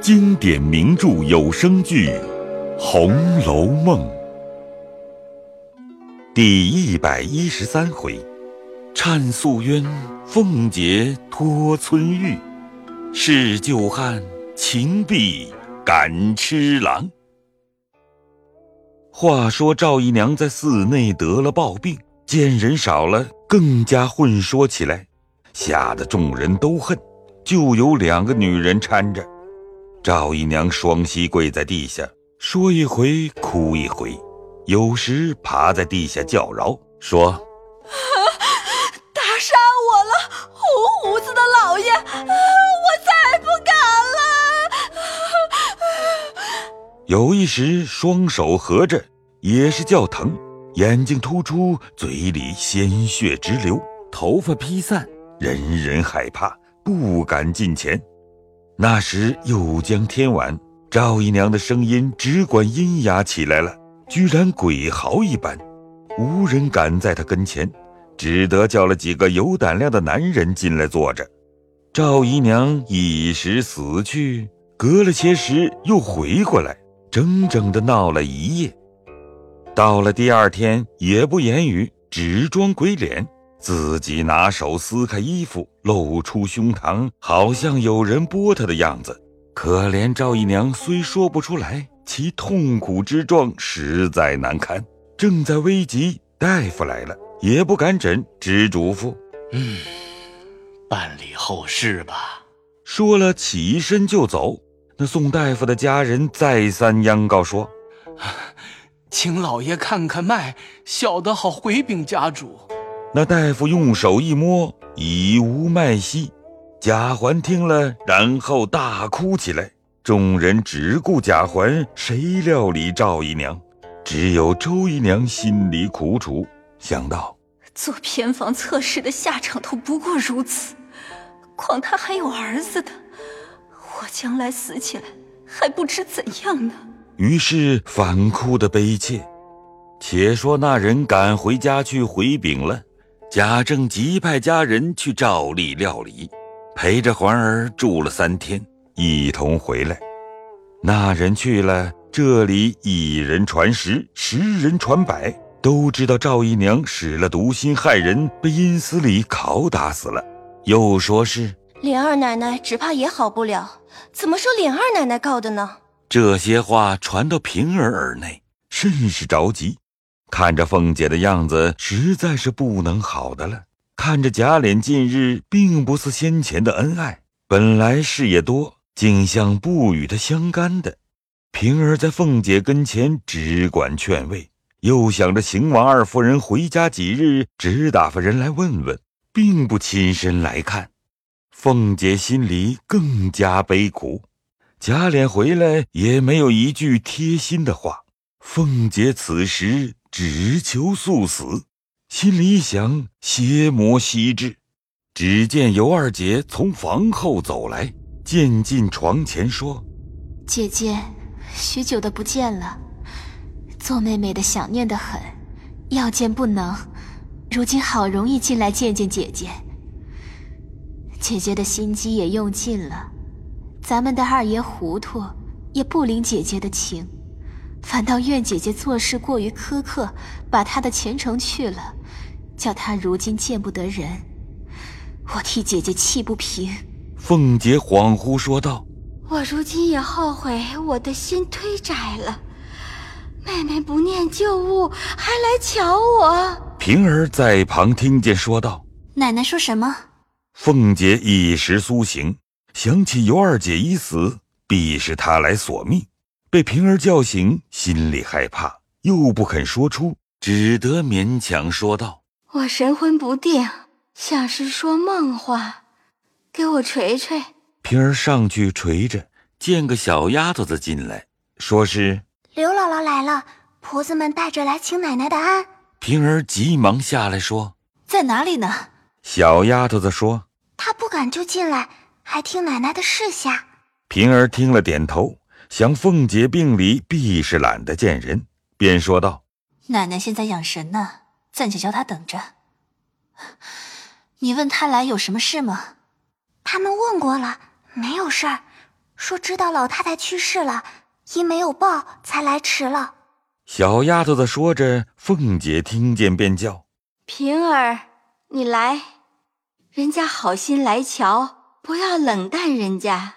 经典名著有声剧《红楼梦》第一百一十三回：颤素冤，凤姐托村玉；试旧汉，情碧赶痴郎。话说赵姨娘在寺内得了暴病，见人少了，更加混说起来，吓得众人都恨。就有两个女人搀着，赵姨娘双膝跪在地下，说一回哭一回，有时爬在地下叫饶，说：“ 打杀我了，红胡子的老爷，我再不敢了。”有一时双手合着，也是叫疼，眼睛突出，嘴里鲜血直流，头发披散，人人害怕。不敢近前，那时又将天晚，赵姨娘的声音只管阴哑起来了，居然鬼嚎一般，无人敢在她跟前，只得叫了几个有胆量的男人进来坐着。赵姨娘一时死去，隔了些时又回过来，整整的闹了一夜。到了第二天，也不言语，只装鬼脸。自己拿手撕开衣服，露出胸膛，好像有人剥他的样子。可怜赵姨娘虽说不出来，其痛苦之状实在难堪。正在危急，大夫来了，也不敢诊，只嘱咐：“嗯，办理后事吧。”说了，起身就走。那宋大夫的家人再三央告说：“请老爷看看脉，小的好回禀家主。”那大夫用手一摸，已无脉息。贾环听了，然后大哭起来。众人只顾贾环，谁料理赵姨娘？只有周姨娘心里苦楚，想到做偏房测试的下场都不过如此，况他还有儿子的，我将来死起来还不知怎样呢。于是反哭的悲切。且说那人赶回家去回禀了。贾政急派家人去照例料理，陪着环儿住了三天，一同回来。那人去了，这里一人传十，十人传百，都知道赵姨娘使了毒心害人，被阴司里拷打死了。又说是琏二奶奶只怕也好不了，怎么说琏二奶奶告的呢？这些话传到平儿耳内，甚是着急。看着凤姐的样子，实在是不能好的了。看着贾琏近日并不似先前的恩爱，本来事也多，竟像不与他相干的。平儿在凤姐跟前只管劝慰，又想着邢王二夫人回家几日，只打发人来问问，并不亲身来看。凤姐心里更加悲苦。贾琏回来也没有一句贴心的话。凤姐此时。只求速死，心里一想邪魔悉至。只见尤二姐从房后走来，渐进床前说：“姐姐，许久的不见了，做妹妹的想念的很，要见不能。如今好容易进来见见姐姐，姐姐的心机也用尽了，咱们的二爷糊涂，也不领姐姐的情。”反倒怨姐姐做事过于苛刻，把她的前程去了，叫她如今见不得人。我替姐姐气不平。凤姐恍惚说道：“我如今也后悔，我的心忒窄了。妹妹不念旧物，还来瞧我。”平儿在旁听见，说道：“奶奶说什么？”凤姐一时苏醒，想起尤二姐已死，必是她来索命。被平儿叫醒，心里害怕，又不肯说出，只得勉强说道：“我神魂不定，像是说梦话，给我捶捶。”平儿上去捶着，见个小丫头子进来，说是刘姥姥来了，婆子们带着来请奶奶的安。平儿急忙下来说：“在哪里呢？”小丫头子说：“她不敢就进来，还听奶奶的示下。”平儿听了，点头。想凤姐病里必是懒得见人，便说道：“奶奶现在养神呢，暂且叫她等着。你问她来有什么事吗？他们问过了，没有事儿，说知道老太太去世了，因没有报才来迟了。小丫头子说着，凤姐听见便叫：“平儿，你来，人家好心来瞧，不要冷淡人家。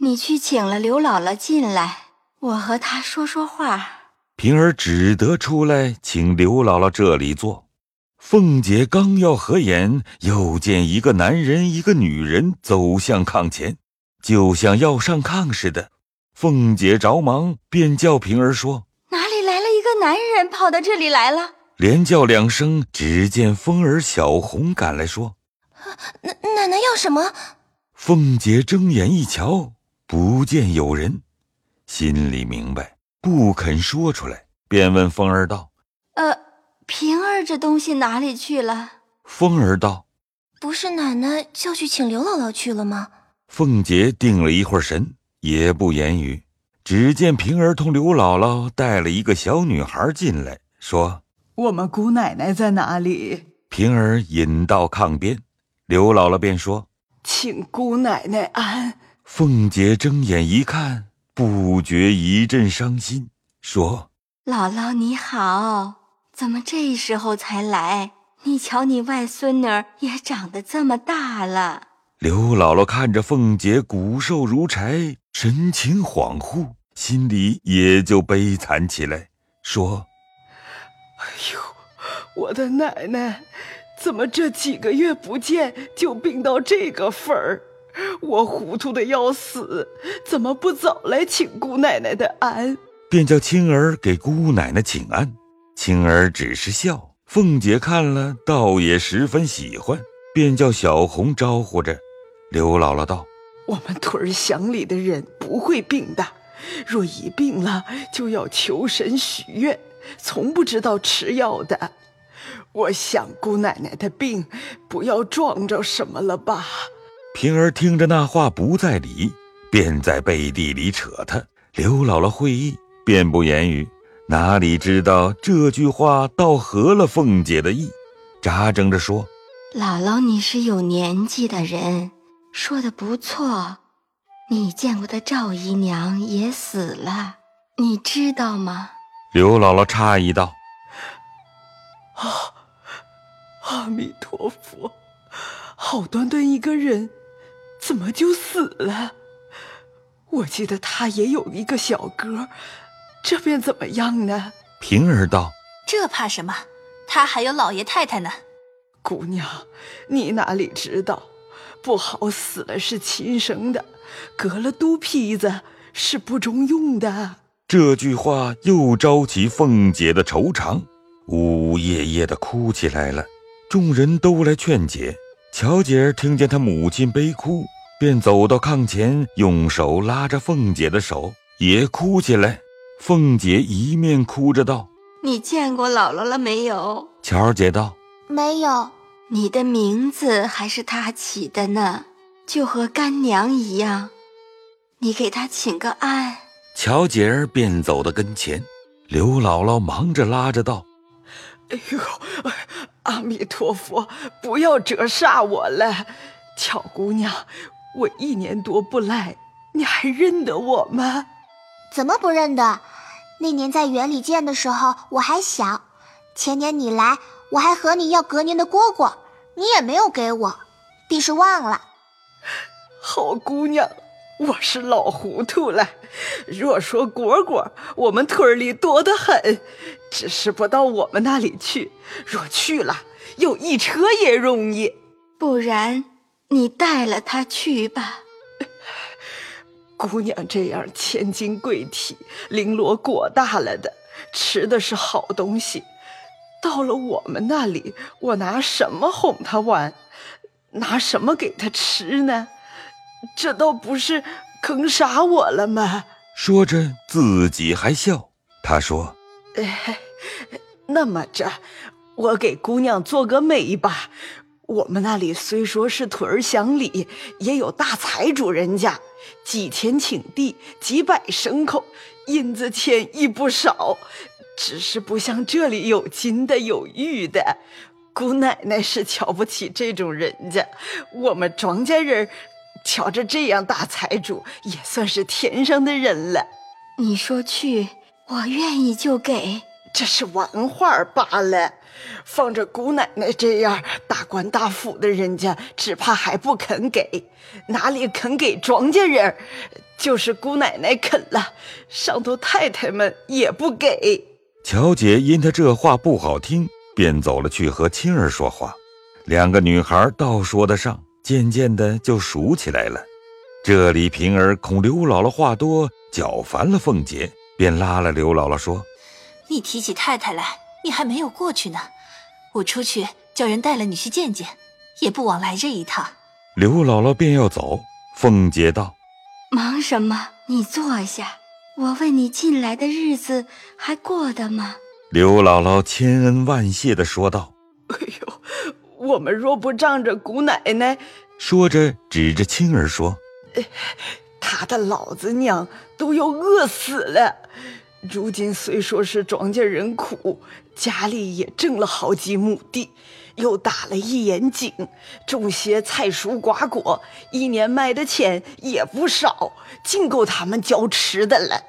你去请了刘姥姥进来，我和她说说话。”平儿只得出来请刘姥姥这里坐。凤姐刚要合眼，又见一个男人、一个女人走向炕前，就像要上炕似的。凤姐着忙，便叫平儿说：“哪里来了一个男人，跑到这里来了？”连叫两声，只见风儿、小红赶来，说：“奶奶奶要什么？”凤姐睁眼一瞧，不见有人，心里明白。不肯说出来，便问风儿道：“呃，平儿这东西哪里去了？”风儿道：“不是奶奶叫去请刘姥姥去了吗？”凤姐定了一会儿神，也不言语。只见平儿同刘姥姥带了一个小女孩进来，说：“我们姑奶奶在哪里？”平儿引到炕边，刘姥姥便说：“请姑奶奶安。”凤姐睁眼一看。不觉一阵伤心，说：“姥姥你好，怎么这时候才来？你瞧你外孙女也长得这么大了。”刘姥姥看着凤姐骨瘦如柴，神情恍惚，心里也就悲惨起来，说：“哎呦，我的奶奶，怎么这几个月不见就病到这个份儿？”我糊涂的要死，怎么不早来请姑奶奶的安？便叫青儿给姑奶奶请安。青儿只是笑，凤姐看了，倒也十分喜欢，便叫小红招呼着。刘姥姥道：“我们屯儿乡里的人不会病的，若一病了，就要求神许愿，从不知道吃药的。我想姑奶奶的病，不要撞着什么了吧？”平儿听着那话不在理，便在背地里扯他。刘姥姥会意，便不言语。哪里知道这句话倒合了凤姐的意，扎争着说：“姥姥，你是有年纪的人，说的不错。你见过的赵姨娘也死了，你知道吗？”刘姥姥诧异道：“啊，阿弥陀佛，好端端一个人。”怎么就死了？我记得他也有一个小哥，这便怎么样呢？平儿道：“这怕什么？他还有老爷太太呢。”姑娘，你哪里知道？不好死了是亲生的，割了肚皮子是不中用的。这句话又招起凤姐的愁肠，呜呜咽咽的哭起来了。众人都来劝解。巧姐儿听见她母亲悲哭，便走到炕前，用手拉着凤姐的手，也哭起来。凤姐一面哭着道：“你见过姥姥了没有？”乔姐道：“没有。”你的名字还是她起的呢，就和干娘一样。你给她请个安。乔姐儿便走到跟前，刘姥姥忙着拉着道：“哎呦！”阿弥陀佛，不要折煞我了，巧姑娘，我一年多不来，你还认得我吗？怎么不认得？那年在园里见的时候我还小，前年你来，我还和你要隔年的蝈蝈，你也没有给我，必是忘了。好姑娘。我是老糊涂了。若说蝈蝈，我们屯里多得很，只是不到我们那里去。若去了，有一车也容易。不然，你带了他去吧。姑娘这样千金贵体，绫罗裹大了的，吃的是好东西。到了我们那里，我拿什么哄她玩？拿什么给她吃呢？这倒不是坑杀我了吗？说着自己还笑。他说：“哎，哎 那么着，我给姑娘做个媒吧。我们那里虽说是屯儿乡里，也有大财主人家，几千顷地，几百牲口，银子钱亦不少。只是不像这里有金的有玉的。姑奶奶是瞧不起这种人家。我们庄稼人。”瞧着这样大财主，也算是天上的人了。你说去，我愿意就给。这是玩话罢了。放着姑奶奶这样大官大府的人家，只怕还不肯给，哪里肯给庄稼人？就是姑奶奶肯了，上头太太们也不给。乔姐因她这话不好听，便走了去和青儿说话。两个女孩倒说得上，渐渐的就熟起来了。这里平儿恐刘姥姥话多，搅烦了凤姐，便拉了刘姥姥说：“你提起太太来。”你还没有过去呢，我出去叫人带了你去见见，也不枉来这一趟。刘姥姥便要走，凤姐道：“忙什么？你坐下。我问你近来的日子还过得吗？”刘姥姥千恩万谢的说道：“哎呦，我们若不仗着姑奶奶……”说着指着青儿说：“他的老子娘都要饿死了。”如今虽说是庄稼人苦，家里也挣了好几亩地，又打了一眼井，种些菜蔬瓜果，一年卖的钱也不少，尽够他们交吃的了。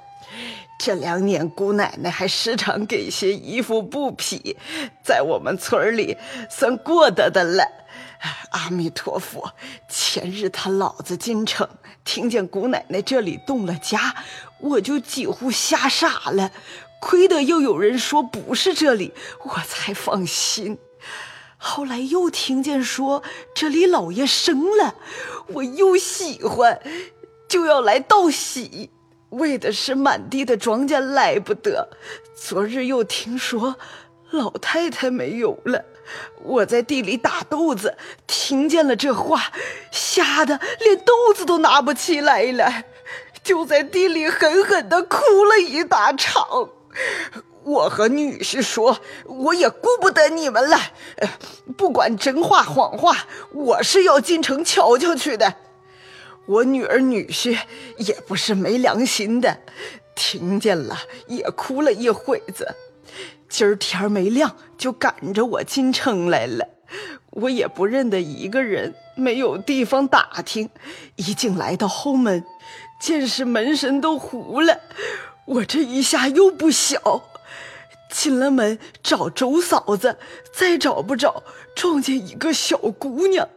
这两年姑奶奶还时常给些衣服布匹，在我们村里算过得的了。阿弥陀佛！前日他老子进城，听见姑奶奶这里动了家，我就几乎吓傻了。亏得又有人说不是这里，我才放心。后来又听见说这里老爷生了，我又喜欢，就要来道喜，为的是满地的庄稼来不得。昨日又听说老太太没有了。我在地里打豆子，听见了这话，吓得连豆子都拿不起来了，就在地里狠狠地哭了一大场。我和女婿说，我也顾不得你们了，不管真话谎话，我是要进城瞧瞧去的。我女儿女婿也不是没良心的，听见了也哭了一会子。今儿天没亮，就赶着我进城来了。我也不认得一个人，没有地方打听。一进来到后门，见是门神都糊了。我这一下又不小，进了门找周嫂子，再找不着，撞见一个小姑娘，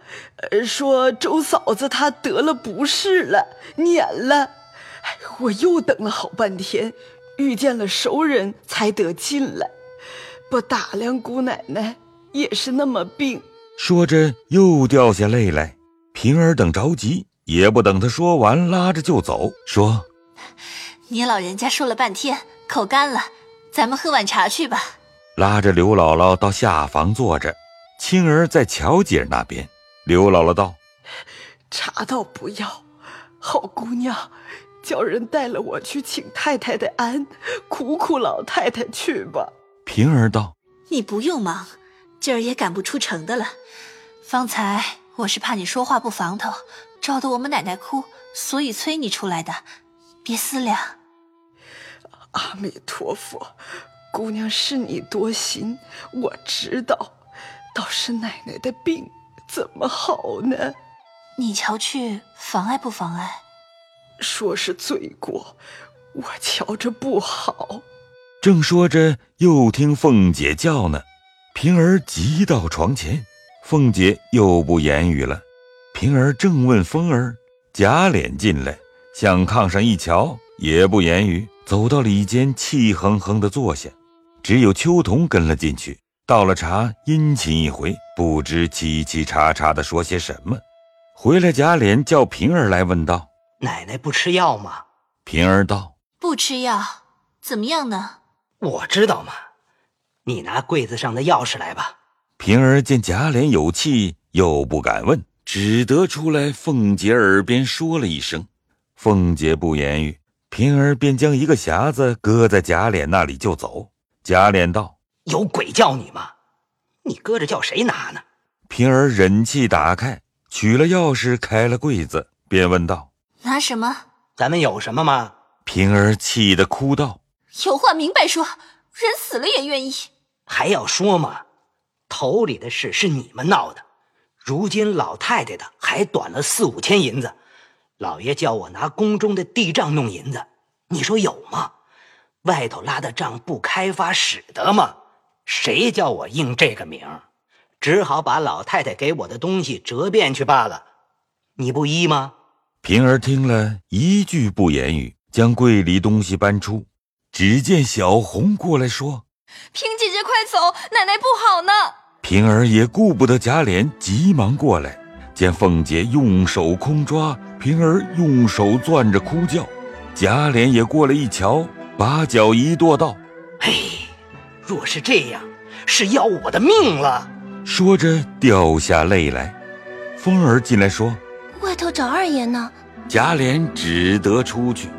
呃，说周嫂子她得了不是了，撵了。哎，我又等了好半天，遇见了熟人才得进来。不打量姑奶奶也是那么病，说着又掉下泪来。平儿等着急，也不等他说完，拉着就走，说：“你老人家说了半天，口干了，咱们喝碗茶去吧。”拉着刘姥姥到下房坐着，青儿在乔姐那边。刘姥姥道：“茶倒不要，好姑娘，叫人带了我去请太太的安，苦苦老太太去吧。”平儿道：“你不用忙，今儿也赶不出城的了。方才我是怕你说话不防头，招得我们奶奶哭，所以催你出来的，别思量。”阿弥陀佛，姑娘是你多心，我知道。倒是奶奶的病怎么好呢？你瞧去，妨碍不妨碍？说是罪过，我瞧着不好。正说着，又听凤姐叫呢。平儿急到床前，凤姐又不言语了。平儿正问风儿，贾琏进来，向炕上一瞧，也不言语，走到里间，气哼哼的坐下。只有秋桐跟了进去，倒了茶，殷勤一回，不知叽叽喳喳的说些什么。回来，贾琏叫平儿来问道：“奶奶不吃药吗？”平儿道：“不吃药，怎么样呢？”我知道嘛，你拿柜子上的钥匙来吧。平儿见贾琏有气，又不敢问，只得出来凤姐耳边说了一声。凤姐不言语，平儿便将一个匣子搁在贾琏那里就走。贾琏道：“有鬼叫你吗？你搁着叫谁拿呢？”平儿忍气打开，取了钥匙，开了柜子，便问道：“拿什么？咱们有什么吗？”平儿气得哭道。有话明白说，人死了也愿意。还要说吗？头里的事是你们闹的，如今老太太的还短了四五千银子，老爷叫我拿宫中的地账弄银子，你说有吗？外头拉的账不开发使得吗？谁叫我应这个名？只好把老太太给我的东西折变去罢了。你不依吗？平儿听了一句不言语，将柜里东西搬出。只见小红过来说：“平姐姐，快走，奶奶不好呢。”平儿也顾不得贾琏，急忙过来，见凤姐用手空抓，平儿用手攥着哭叫。贾琏也过来一瞧，把脚一跺道：“嘿，若是这样，是要我的命了。”说着掉下泪来。凤儿进来说：“外头找二爷呢。”贾琏只得出去。